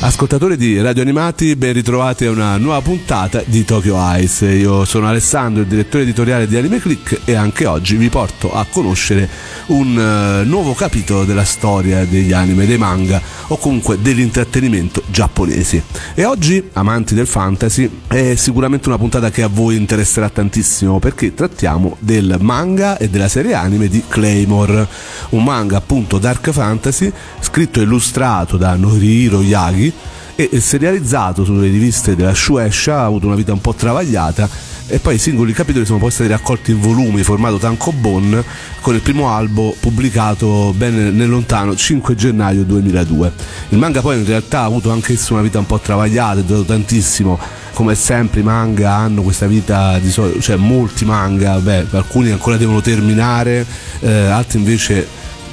Ascoltatori di Radio Animati, ben ritrovati a una nuova puntata di Tokyo Ice. Io sono Alessandro, il direttore editoriale di Anime Click e anche oggi vi porto a conoscere un uh, nuovo capitolo della storia degli anime, dei manga o comunque dell'intrattenimento giapponesi. E oggi, amanti del fantasy, è sicuramente una puntata che a voi interesserà tantissimo perché trattiamo del manga e della serie anime di Claymore, un manga appunto dark fantasy scritto e illustrato da Norihiro Yagi e serializzato sulle riviste della Shueisha ha avuto una vita un po' travagliata e poi i singoli capitoli sono poi stati raccolti in volumi formato tankobon con il primo albo pubblicato ben nel lontano 5 gennaio 2002. Il manga poi in realtà ha avuto anche una vita un po' travagliata, è durato tantissimo, come sempre i manga hanno questa vita di solito, cioè molti manga, beh, alcuni ancora devono terminare, eh, altri invece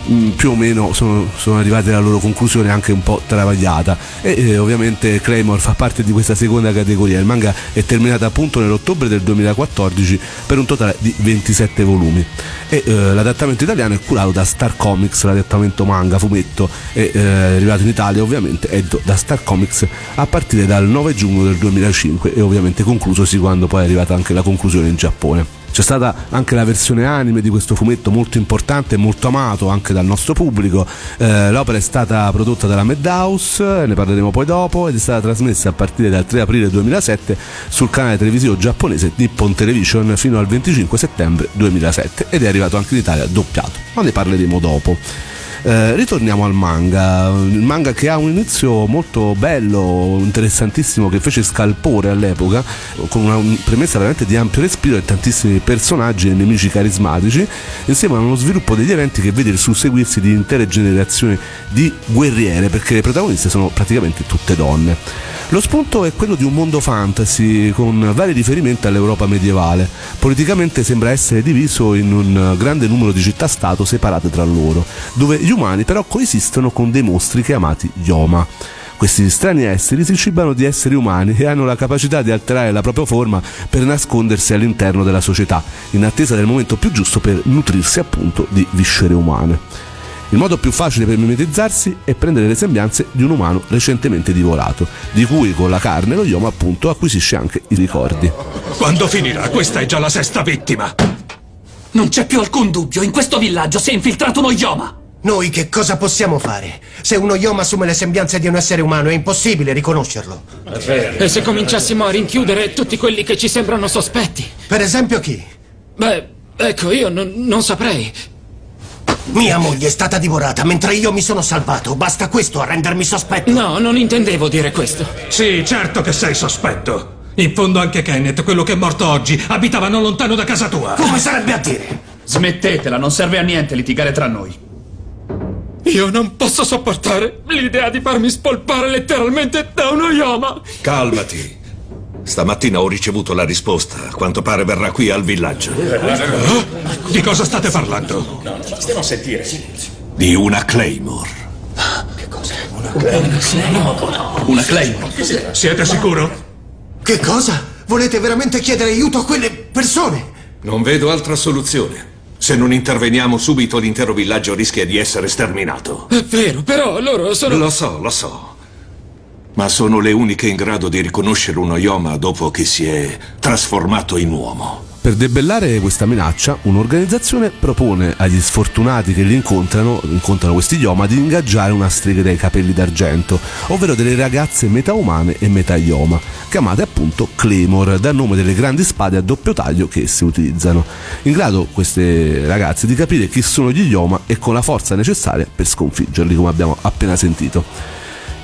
Mm, più o meno sono, sono, arrivati alla loro conclusione anche un po' travagliata. E eh, ovviamente Claymore fa parte di questa seconda categoria. Il manga è terminato appunto nell'ottobre del 2014 per un totale di 27 volumi. E eh, l'adattamento italiano è curato da Star Comics l'adattamento manga fumetto. È eh, arrivato in Italia ovviamente edito da Star Comics a partire dal 9 giugno del 2005 e ovviamente conclusosi quando poi è arrivata anche la conclusione in Giappone c'è stata anche la versione anime di questo fumetto molto importante e molto amato anche dal nostro pubblico. Eh, l'opera è stata prodotta dalla Madhouse, ne parleremo poi dopo, ed è stata trasmessa a partire dal 3 aprile 2007 sul canale televisivo giapponese Nippon Television fino al 25 settembre 2007 ed è arrivato anche in Italia doppiato, ma ne parleremo dopo. Eh, ritorniamo al manga, il manga che ha un inizio molto bello, interessantissimo, che fece scalpore all'epoca, con una premessa veramente di ampio respiro e tantissimi personaggi e nemici carismatici, insieme a uno sviluppo degli eventi che vede il susseguirsi di intere generazioni di guerriere, perché le protagoniste sono praticamente tutte donne. Lo spunto è quello di un mondo fantasy con vari riferimenti all'Europa medievale. Politicamente sembra essere diviso in un grande numero di città-stato separate tra loro, dove gli umani però coesistono con dei mostri chiamati Yoma. Questi strani esseri si cibano di esseri umani e hanno la capacità di alterare la propria forma per nascondersi all'interno della società, in attesa del momento più giusto per nutrirsi appunto di viscere umane. Il modo più facile per mimetizzarsi è prendere le sembianze di un umano recentemente divorato, di cui con la carne lo Yoma appunto acquisisce anche i ricordi. Quando finirà? Questa è già la sesta vittima! Non c'è più alcun dubbio, in questo villaggio si è infiltrato uno Yoma! Noi che cosa possiamo fare? Se uno Yoma assume le sembianze di un essere umano è impossibile riconoscerlo. È vero. E se cominciassimo a rinchiudere tutti quelli che ci sembrano sospetti? Per esempio chi? Beh, ecco, io non, non saprei. Mia moglie è stata divorata mentre io mi sono salvato. Basta questo a rendermi sospetto. No, non intendevo dire questo. Sì, certo che sei sospetto. In fondo anche Kenneth, quello che è morto oggi, abitava non lontano da casa tua. Come sarebbe a dire? Smettetela, non serve a niente litigare tra noi. Io non posso sopportare l'idea di farmi spolpare letteralmente da uno Yama. Calmati. Stamattina ho ricevuto la risposta. A quanto pare verrà qui al villaggio. Oh? Di cosa state parlando? No, stiamo a sentire. Di una Claymore. Che cosa? Una Claymore? Una Claymore? Siete sicuro? Che cosa? Volete veramente chiedere aiuto a quelle persone? Non vedo altra soluzione. Se non interveniamo subito l'intero villaggio rischia di essere sterminato. È vero, però loro sono... Lo so, lo so ma sono le uniche in grado di riconoscere uno Yoma dopo che si è trasformato in uomo. Per debellare questa minaccia, un'organizzazione propone agli sfortunati che li incontrano, incontrano questi Yoma, di ingaggiare una strega dai capelli d'argento, ovvero delle ragazze metà umane e metà Yoma, chiamate appunto Claymore, dal nome delle grandi spade a doppio taglio che esse utilizzano. In grado queste ragazze di capire chi sono gli Yoma e con la forza necessaria per sconfiggerli, come abbiamo appena sentito.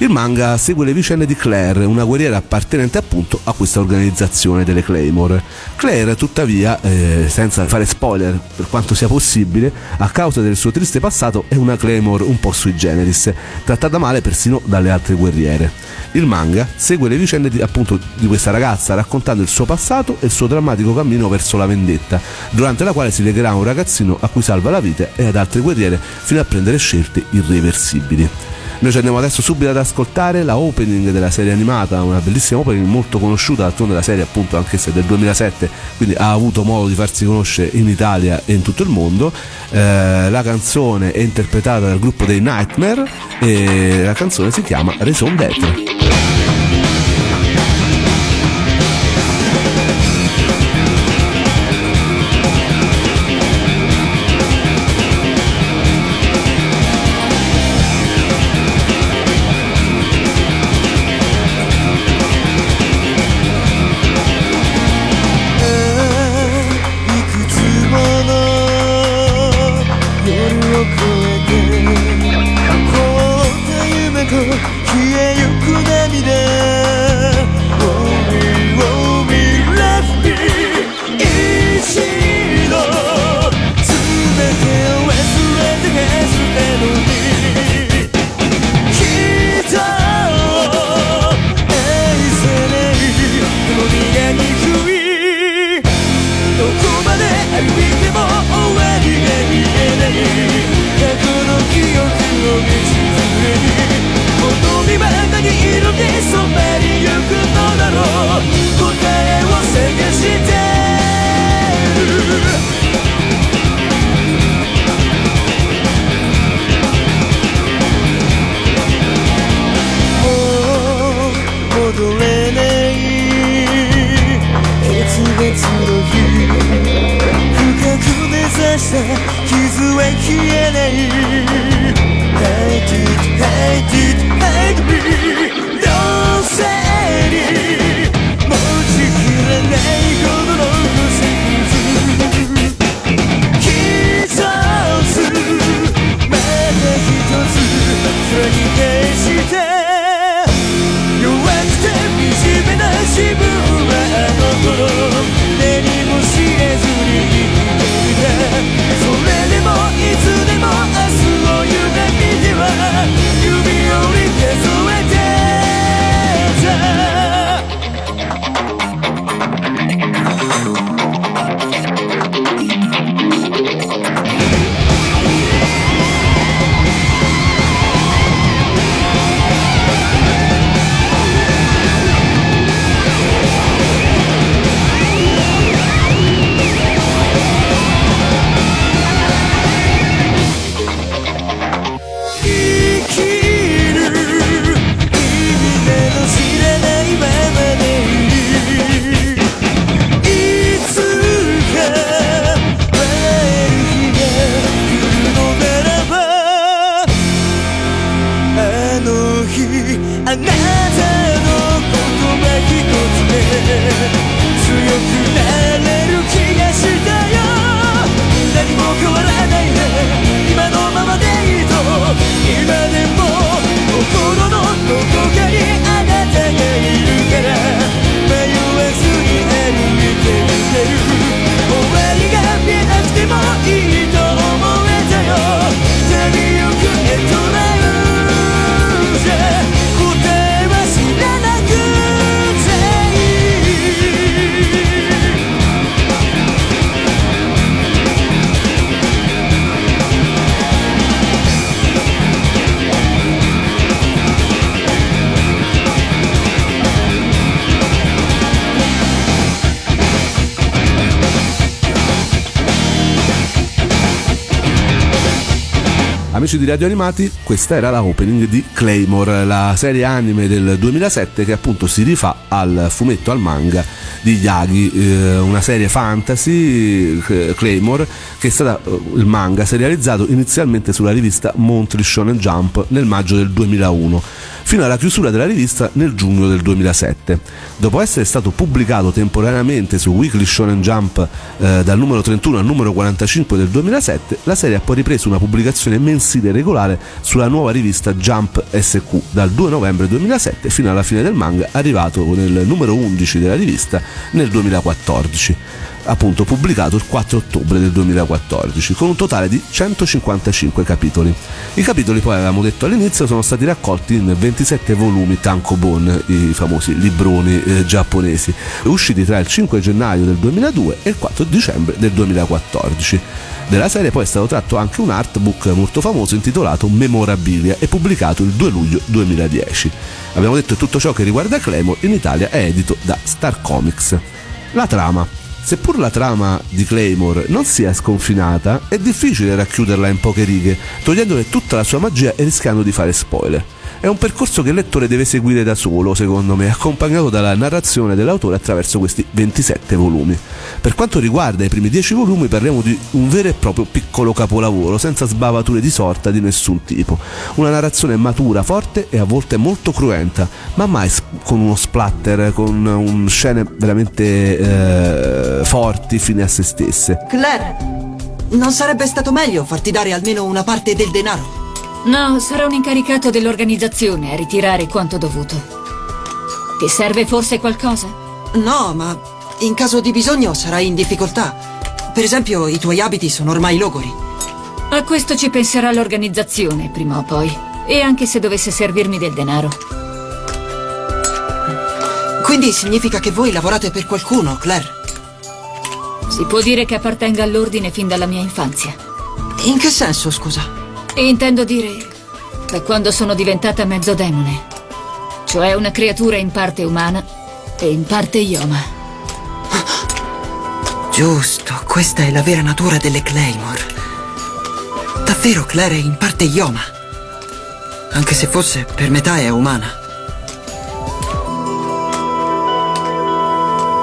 Il manga segue le vicende di Claire, una guerriera appartenente appunto a questa organizzazione delle Claymore. Claire, tuttavia, eh, senza fare spoiler per quanto sia possibile, a causa del suo triste passato è una Claymore un po' sui generis, trattata male persino dalle altre guerriere. Il manga segue le vicende di, appunto di questa ragazza raccontando il suo passato e il suo drammatico cammino verso la vendetta, durante la quale si legherà un ragazzino a cui salva la vita e ad altre guerriere fino a prendere scelte irreversibili. Noi ci andiamo adesso subito ad ascoltare la opening della serie animata, una bellissima opening molto conosciuta, d'altronde la serie appunto anche se è del 2007, quindi ha avuto modo di farsi conoscere in Italia e in tutto il mondo. Eh, la canzone è interpretata dal gruppo dei Nightmare e la canzone si chiama Raison d'être. Amici di Radio Animati, questa era la opening di Claymore, la serie anime del 2007 che appunto si rifà al fumetto, al manga di Yagi, eh, una serie fantasy, eh, Claymore, che è stata eh, il manga serializzato inizialmente sulla rivista Monthly Shonen Jump nel maggio del 2001 fino alla chiusura della rivista nel giugno del 2007. Dopo essere stato pubblicato temporaneamente su Weekly Shonen Jump eh, dal numero 31 al numero 45 del 2007, la serie ha poi ripreso una pubblicazione mensile regolare sulla nuova rivista Jump SQ dal 2 novembre 2007 fino alla fine del manga arrivato nel numero 11 della rivista nel 2014 appunto pubblicato il 4 ottobre del 2014 con un totale di 155 capitoli. I capitoli poi avevamo detto all'inizio sono stati raccolti in 20 27 volumi tankobon, i famosi libroni eh, giapponesi, usciti tra il 5 gennaio del 2002 e il 4 dicembre del 2014. Della serie poi è stato tratto anche un artbook molto famoso intitolato Memorabilia e pubblicato il 2 luglio 2010. Abbiamo detto tutto ciò che riguarda Claymore in Italia è edito da Star Comics. La trama. Seppur la trama di Claymore non sia sconfinata, è difficile racchiuderla in poche righe, togliendole tutta la sua magia e rischiando di fare spoiler. È un percorso che il lettore deve seguire da solo, secondo me, accompagnato dalla narrazione dell'autore attraverso questi 27 volumi. Per quanto riguarda i primi 10 volumi, parliamo di un vero e proprio piccolo capolavoro, senza sbavature di sorta di nessun tipo. Una narrazione matura, forte e a volte molto cruenta, ma mai con uno splatter, con scene veramente eh, forti fine a se stesse. Claire, non sarebbe stato meglio farti dare almeno una parte del denaro? No, sarò un incaricato dell'organizzazione a ritirare quanto dovuto. Ti serve forse qualcosa? No, ma in caso di bisogno sarai in difficoltà. Per esempio, i tuoi abiti sono ormai logori. A questo ci penserà l'organizzazione prima o poi. E anche se dovesse servirmi del denaro. Quindi significa che voi lavorate per qualcuno, Claire? Si può dire che appartenga all'ordine fin dalla mia infanzia. In che senso, scusa? Intendo dire da quando sono diventata mezzo demone. Cioè una creatura in parte umana e in parte Yoma. Giusto, questa è la vera natura delle Claymore. Davvero Claire è in parte Yoma. Anche se fosse per metà è umana.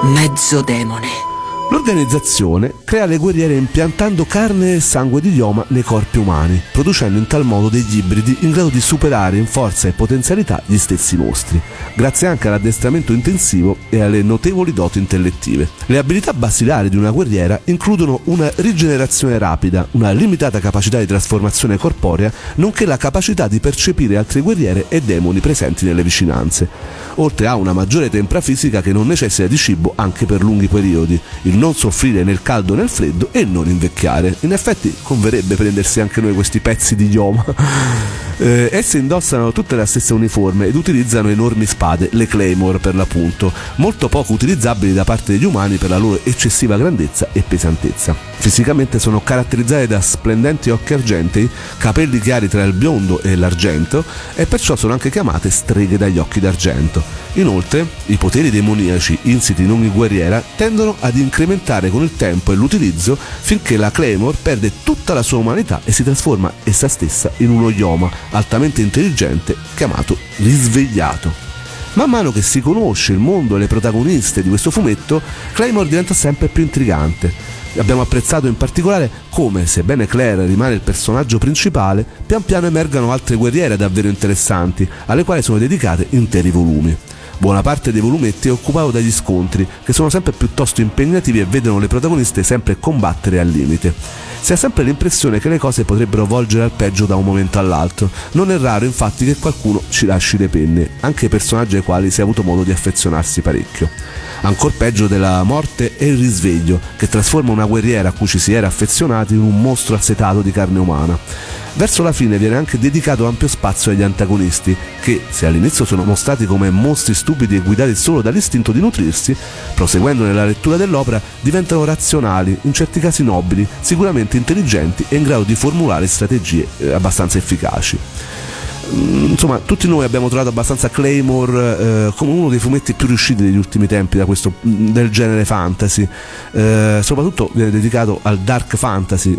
Mezzo demone. L'organizzazione crea le guerriere impiantando carne e sangue di Yoma nei corpi umani, producendo in tal modo degli ibridi in grado di superare in forza e potenzialità gli stessi mostri, grazie anche all'addestramento intensivo e alle notevoli doti intellettive. Le abilità basilari di una guerriera includono una rigenerazione rapida, una limitata capacità di trasformazione corporea, nonché la capacità di percepire altre guerriere e demoni presenti nelle vicinanze, oltre a una maggiore tempra fisica che non necessita di cibo anche per lunghi periodi. Il non soffrire nel caldo e nel freddo e non invecchiare. In effetti converrebbe prendersi anche noi questi pezzi di idioma. Eh, esse indossano tutte la stessa uniforme ed utilizzano enormi spade, le Claymore per l'appunto, molto poco utilizzabili da parte degli umani per la loro eccessiva grandezza e pesantezza. Fisicamente sono caratterizzate da splendenti occhi argentei, capelli chiari tra il biondo e l'argento e perciò sono anche chiamate streghe dagli occhi d'argento. Inoltre, i poteri demoniaci insiti in ogni guerriera tendono ad incrementare con il tempo e l'utilizzo finché la Claymore perde tutta la sua umanità e si trasforma essa stessa in uno Yoma, altamente intelligente chiamato Risvegliato. Man mano che si conosce il mondo e le protagoniste di questo fumetto, Claymore diventa sempre più intrigante. Abbiamo apprezzato in particolare come, sebbene Claire rimane il personaggio principale, pian piano emergano altre guerriere davvero interessanti, alle quali sono dedicate interi volumi. Buona parte dei volumetti è occupato dagli scontri, che sono sempre piuttosto impegnativi e vedono le protagoniste sempre combattere al limite. Si ha sempre l'impressione che le cose potrebbero volgere al peggio da un momento all'altro. Non è raro infatti che qualcuno ci lasci le penne, anche personaggi ai quali si è avuto modo di affezionarsi parecchio. Ancor peggio della morte è il risveglio, che trasforma una guerriera a cui ci si era affezionati in un mostro assetato di carne umana. Verso la fine viene anche dedicato ampio spazio agli antagonisti, che, se all'inizio sono mostrati come mostri stupidi e guidati solo dall'istinto di nutrirsi, proseguendo nella lettura dell'opera diventano razionali, in certi casi nobili, sicuramente intelligenti e in grado di formulare strategie eh, abbastanza efficaci insomma tutti noi abbiamo trovato abbastanza Claymore eh, come uno dei fumetti più riusciti degli ultimi tempi questo, del genere fantasy eh, soprattutto viene dedicato al dark fantasy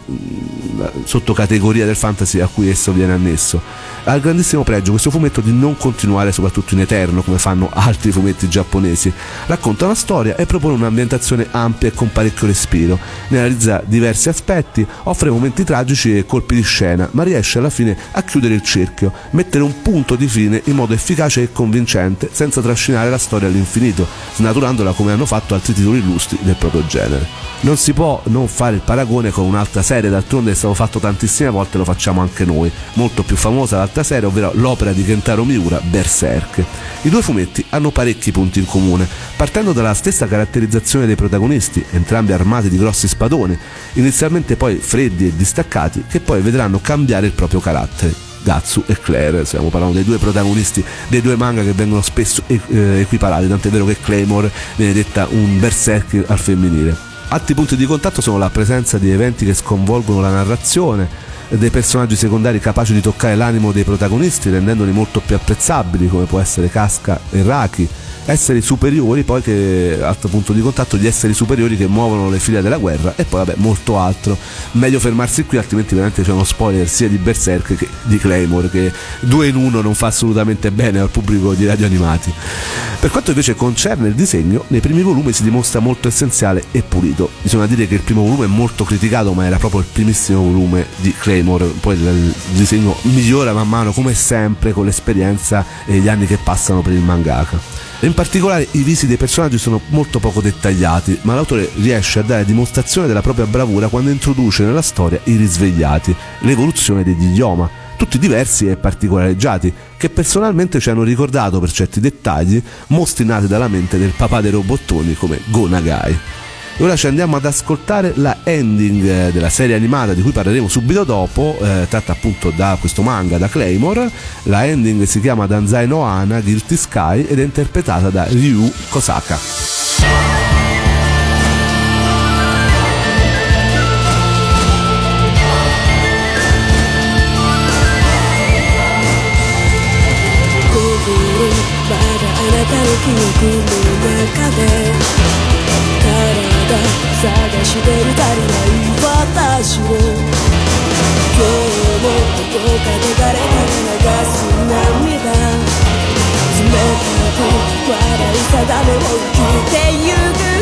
sottocategoria del fantasy a cui esso viene annesso ha il grandissimo pregio questo fumetto di non continuare soprattutto in eterno come fanno altri fumetti giapponesi. Racconta una storia e propone un'ambientazione ampia e con parecchio respiro. Ne analizza diversi aspetti, offre momenti tragici e colpi di scena, ma riesce alla fine a chiudere il cerchio, mettere un punto di fine in modo efficace e convincente senza trascinare la storia all'infinito, snaturandola come hanno fatto altri titoli illustri del proprio genere. Non si può non fare il paragone con un'altra serie, d'altronde è stato fatto tantissime volte, lo facciamo anche noi, molto più famosa l'altra serie, ovvero l'opera di Kentaro Miura, Berserk. I due fumetti hanno parecchi punti in comune, partendo dalla stessa caratterizzazione dei protagonisti, entrambi armati di grossi spadoni, inizialmente poi freddi e distaccati, che poi vedranno cambiare il proprio carattere Gatsu e Claire. Stiamo parlando dei due protagonisti dei due manga che vengono spesso eh, equiparati, tant'è vero che Claymore viene detta un berserk al femminile. Altri punti di contatto sono la presenza di eventi che sconvolgono la narrazione, dei personaggi secondari capaci di toccare l'animo dei protagonisti, rendendoli molto più apprezzabili, come può essere Casca e Raki, esseri superiori, poi che altro punto di contatto, gli esseri superiori che muovono le file della guerra e poi vabbè molto altro. Meglio fermarsi qui, altrimenti veramente c'è uno spoiler sia di Berserk che di Claymore, che due in uno non fa assolutamente bene al pubblico di radio animati. Per quanto invece concerne il disegno, nei primi volumi si dimostra molto essenziale e pulito. Bisogna dire che il primo volume è molto criticato, ma era proprio il primissimo volume di Claymore, poi il disegno migliora man mano come sempre con l'esperienza e gli anni che passano per il mangaka. In particolare i visi dei personaggi sono molto poco dettagliati, ma l'autore riesce a dare dimostrazione della propria bravura quando introduce nella storia i risvegliati, l'evoluzione degli idioma, tutti diversi e particolareggiati, che personalmente ci hanno ricordato per certi dettagli mostri nati dalla mente del papà dei robottoni come Go Nagai. E ora ci andiamo ad ascoltare la ending eh, della serie animata di cui parleremo subito dopo, eh, tratta appunto da questo manga, da Claymore. La ending si chiama Danzai no Hana Guilty Sky ed è interpretata da Ryu Kosaka. す涙冷たく笑う定めを生きてゆく。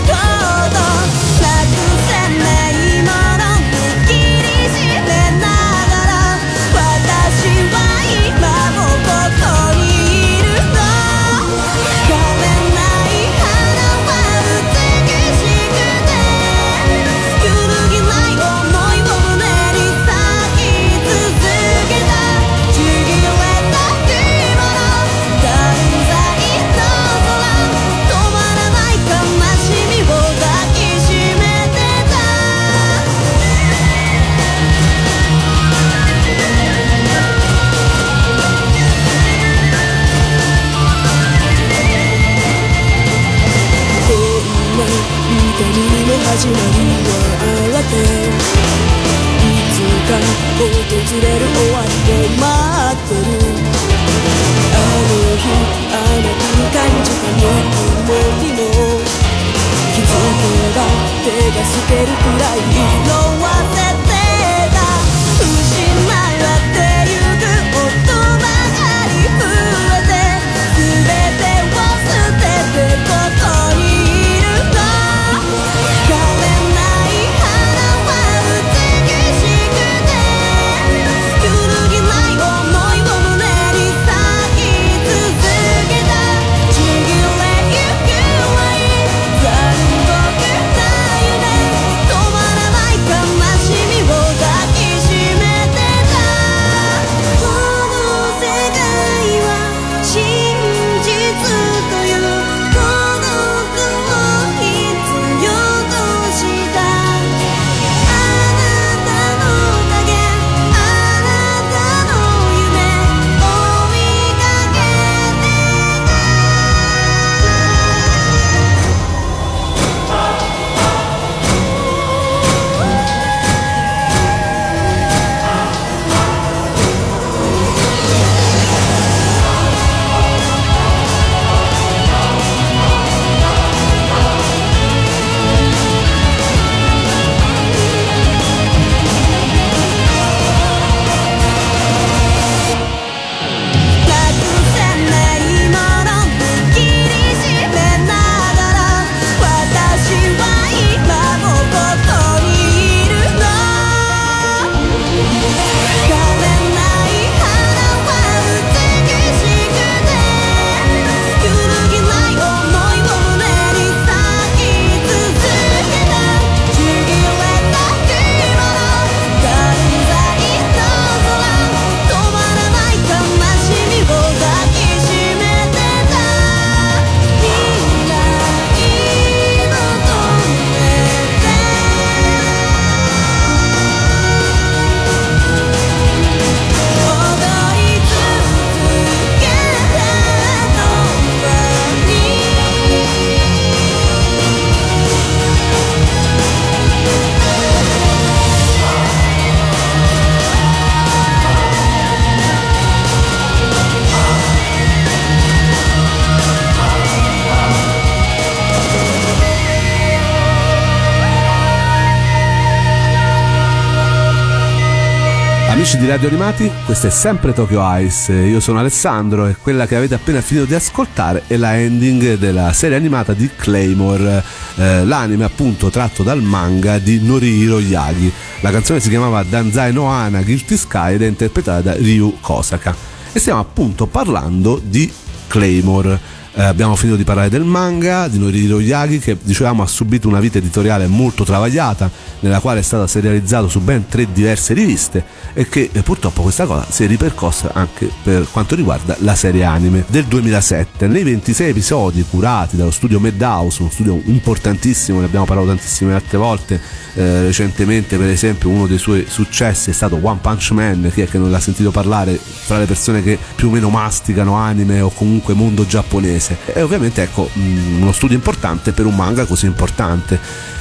Amici di Radio Animati, questo è sempre Tokyo Ice, io sono Alessandro e quella che avete appena finito di ascoltare è la ending della serie animata di Claymore, eh, l'anime appunto tratto dal manga di Norihiro Yagi. La canzone si chiamava Danzai no Hana Guilty Sky ed è interpretata da Ryu Kosaka. E stiamo appunto parlando di Claymore. Eh, abbiamo finito di parlare del manga di Norihiro Yagi che dicevamo ha subito una vita editoriale molto travagliata nella quale è stato serializzato su ben tre diverse riviste e che eh, purtroppo questa cosa si è ripercossa anche per quanto riguarda la serie anime del 2007 nei 26 episodi curati dallo studio Madhouse uno studio importantissimo ne abbiamo parlato tantissime altre volte eh, recentemente per esempio uno dei suoi successi è stato One Punch Man chi è che non l'ha sentito parlare fra le persone che più o meno masticano anime o comunque mondo giapponese e ovviamente ecco mh, uno studio importante per un manga così importante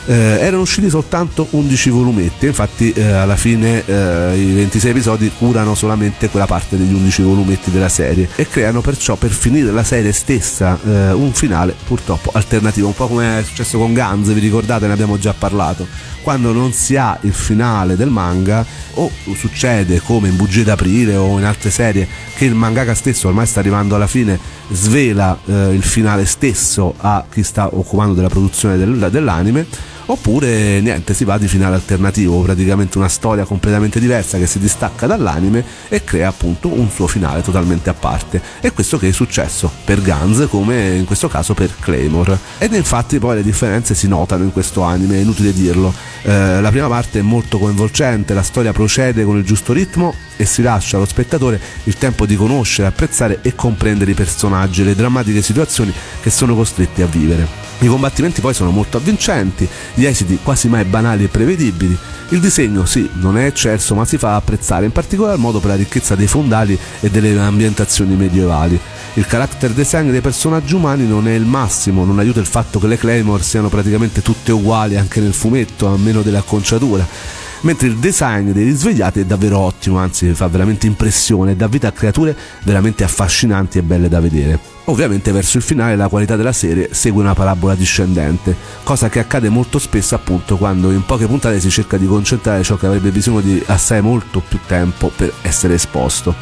eh, erano usciti soltanto 11 volumetti infatti eh, alla fine eh, i 26 episodi curano solamente quella parte degli 11 volumetti della serie e creano perciò per finire la serie stessa eh, un finale purtroppo alternativo un po' come è successo con Guns vi ricordate ne abbiamo già parlato. Quando non si ha il finale del manga o succede come in Bugie d'aprile o in altre serie che il mangaka stesso ormai sta arrivando alla fine svela eh, il finale stesso a chi sta occupando della produzione del, dell'anime oppure niente si va di finale alternativo praticamente una storia completamente diversa che si distacca dall'anime e crea appunto un suo finale totalmente a parte. E questo che è successo per Guns come in questo caso per Claymore. Ed infatti poi le differenze si notano in questo anime è inutile dirlo. Eh, la prima parte è molto coinvolgente la storia procede con il giusto ritmo e si lascia allo spettatore il tempo di conoscere, apprezzare e comprendere i personaggi e le drammatiche situazioni che sono costretti a vivere. I combattimenti poi sono molto avvincenti, gli esiti quasi mai banali e prevedibili. Il disegno sì, non è eccelso, ma si fa apprezzare in particolar modo per la ricchezza dei fondali e delle ambientazioni medievali. Il character design dei personaggi umani non è il massimo, non aiuta il fatto che le Claymore siano praticamente tutte uguali anche nel fumetto, a meno dell'acconciatura mentre il design dei risvegliati è davvero ottimo, anzi fa veramente impressione e dà vita a creature veramente affascinanti e belle da vedere. Ovviamente verso il finale la qualità della serie segue una parabola discendente, cosa che accade molto spesso appunto quando in poche puntate si cerca di concentrare ciò che avrebbe bisogno di assai molto più tempo per essere esposto.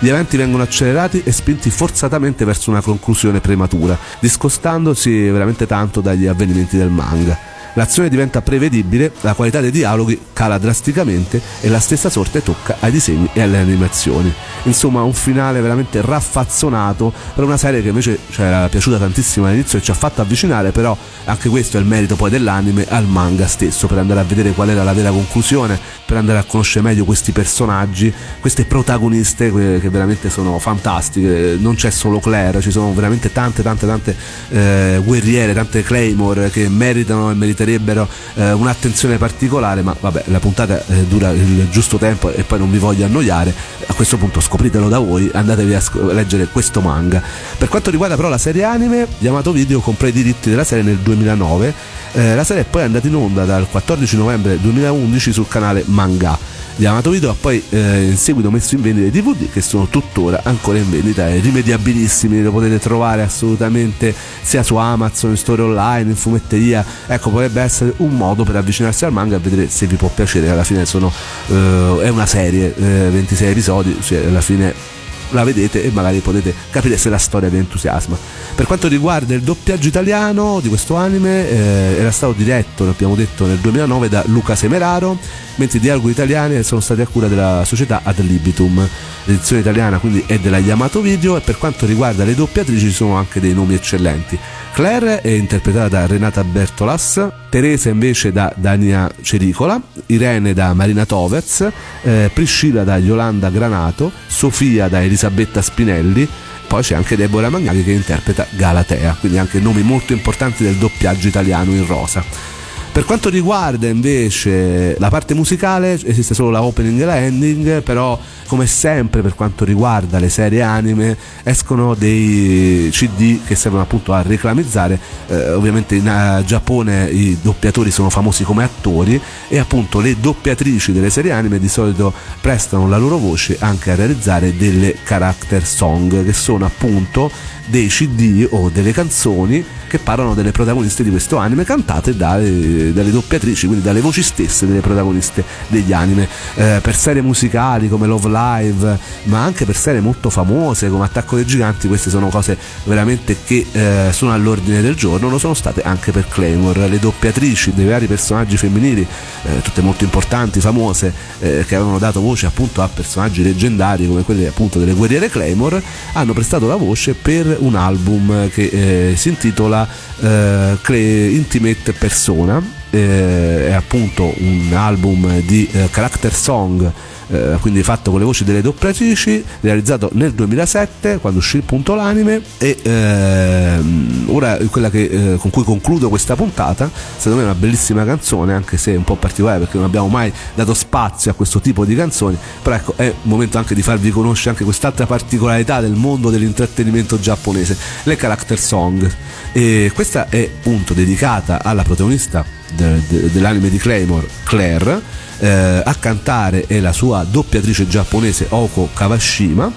Gli eventi vengono accelerati e spinti forzatamente verso una conclusione prematura, discostandosi veramente tanto dagli avvenimenti del manga. L'azione diventa prevedibile, la qualità dei dialoghi cala drasticamente e la stessa sorte tocca ai disegni e alle animazioni. Insomma, un finale veramente raffazzonato per una serie che invece ci era piaciuta tantissimo all'inizio e ci ha fatto avvicinare, però anche questo è il merito poi dell'anime al manga stesso, per andare a vedere qual era la vera conclusione, per andare a conoscere meglio questi personaggi, queste protagoniste che veramente sono fantastiche. Non c'è solo Claire, ci sono veramente tante, tante, tante eh, guerriere, tante Claymore che meritano e meriterebbero eh, un'attenzione particolare, ma vabbè, la puntata eh, dura il giusto tempo e poi non vi voglio annoiare. A questo punto scopritelo da voi, andatevi a sc- leggere questo manga. Per quanto riguarda però la serie anime, Yamato Video comprò i diritti della serie nel 2009. Eh, la serie è poi andata in onda dal 14 novembre 2011 sul canale Manga. Yamato Video ha poi eh, in seguito messo in vendita i DVD che sono tuttora ancora in vendita e rimediabilissimi, lo potete trovare assolutamente sia su Amazon, in store online, in fumetteria. Ecco, potrebbe essere un modo per avvicinarsi al manga e vedere se vi può piacere. Alla fine sono, eh, è una serie, eh, 26 episodi, cioè alla fine la vedete e magari potete capire se la storia vi entusiasma. Per quanto riguarda il doppiaggio italiano di questo anime, eh, era stato diretto, abbiamo detto, nel 2009 da Luca Semeraro, mentre i dialoghi italiani sono stati a cura della società Ad Libitum. L'edizione italiana quindi è della Yamato Video e per quanto riguarda le doppiatrici ci sono anche dei nomi eccellenti. Claire è interpretata da Renata Bertolas, Teresa invece da Dania Cericola, Irene da Marina Tovez, eh, Priscilla da Yolanda Granato, Sofia da Elisabetta Spinelli, poi c'è anche Deborah Magnaghi che interpreta Galatea, quindi anche nomi molto importanti del doppiaggio italiano in rosa. Per quanto riguarda invece la parte musicale, esiste solo la opening e la ending, però come sempre per quanto riguarda le serie anime escono dei CD che servono appunto a reclamizzare, eh, ovviamente in Giappone i doppiatori sono famosi come attori e appunto le doppiatrici delle serie anime di solito prestano la loro voce anche a realizzare delle character song che sono appunto dei CD o delle canzoni che parlano delle protagoniste di questo anime cantate dalle, dalle doppiatrici, quindi dalle voci stesse delle protagoniste degli anime, eh, per serie musicali come Love Live, ma anche per serie molto famose come Attacco dei Giganti, queste sono cose veramente che eh, sono all'ordine del giorno, lo sono state anche per Claymore, le doppiatrici dei vari personaggi femminili, eh, tutte molto importanti, famose, eh, che avevano dato voce appunto a personaggi leggendari come quelli appunto delle guerriere Claymore, hanno prestato la voce per un album che eh, si intitola eh, Intimate Persona, eh, è appunto un album di eh, character song eh, quindi fatto con le voci delle doppiatrici, realizzato nel 2007 quando uscì appunto l'anime e ehm, ora quella che, eh, con cui concludo questa puntata, secondo me è una bellissima canzone anche se è un po' particolare perché non abbiamo mai dato spazio a questo tipo di canzoni, però ecco è un momento anche di farvi conoscere anche quest'altra particolarità del mondo dell'intrattenimento giapponese, le character song. E questa è appunto dedicata alla protagonista de, de, dell'anime di Claymore, Claire eh, a cantare è la sua doppiatrice giapponese Oko Kawashima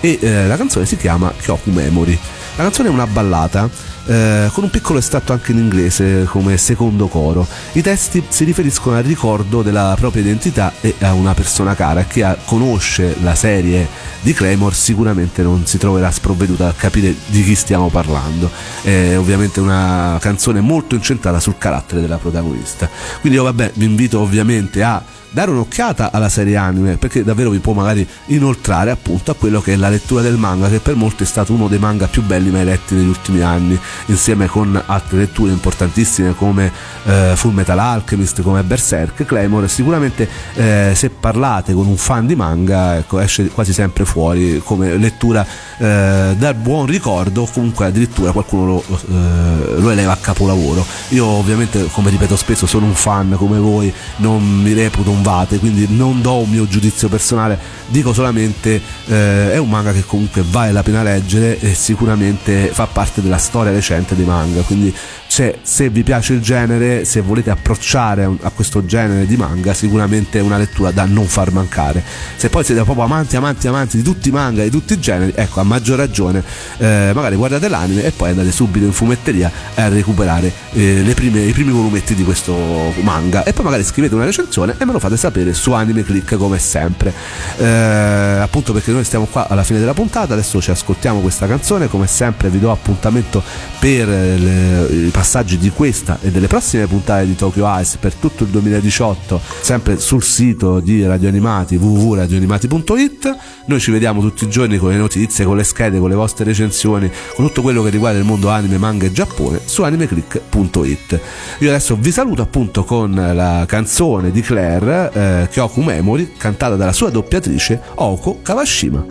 e eh, la canzone si chiama Kyoku Memory. La canzone è una ballata eh, con un piccolo estratto anche in inglese come secondo coro. I testi si riferiscono al ricordo della propria identità e a una persona cara. Chi conosce la serie di Claymore sicuramente non si troverà sprovveduta a capire di chi stiamo parlando. È ovviamente una canzone molto incentrata sul carattere della protagonista. Quindi io vabbè vi invito ovviamente a dare un'occhiata alla serie anime perché davvero vi può magari inoltrare appunto a quello che è la lettura del manga che per molti è stato uno dei manga più belli mai letti negli ultimi anni insieme con altre letture importantissime come eh, Full Metal Alchemist come Berserk Claymore. Sicuramente eh, se parlate con un fan di manga ecco, esce quasi sempre fuori come lettura eh, dal buon ricordo o comunque addirittura qualcuno lo, eh, lo eleva a capolavoro. Io ovviamente come ripeto spesso sono un fan come voi non mi reputo un vate, quindi non do un mio giudizio personale, dico solamente eh, è un manga che comunque vale la pena leggere e sicuramente fa parte della storia recente dei manga, quindi cioè, se vi piace il genere, se volete approcciare a questo genere di manga, sicuramente è una lettura da non far mancare. Se poi siete proprio amanti, amanti, amanti di tutti i manga, di tutti i generi, ecco, a maggior ragione, eh, magari guardate l'anime e poi andate subito in fumetteria a recuperare eh, prime, i primi volumetti di questo manga e poi magari scrivete una recensione e me lo fate sapere su Anime Click come sempre. Eh, appunto perché noi stiamo qua alla fine della puntata, adesso ci ascoltiamo questa canzone, come sempre vi do appuntamento per le, i passaggi di questa e delle prossime puntate di Tokyo Ice per tutto il 2018 sempre sul sito di Radio Animati www.radioanimati.it noi ci vediamo tutti i giorni con le notizie con le schede con le vostre recensioni con tutto quello che riguarda il mondo anime manga e Giappone su animeclick.it io adesso vi saluto appunto con la canzone di Claire eh, Kyoku Memory cantata dalla sua doppiatrice Oko Kawashima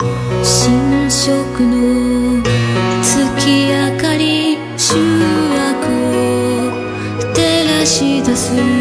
see.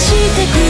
してく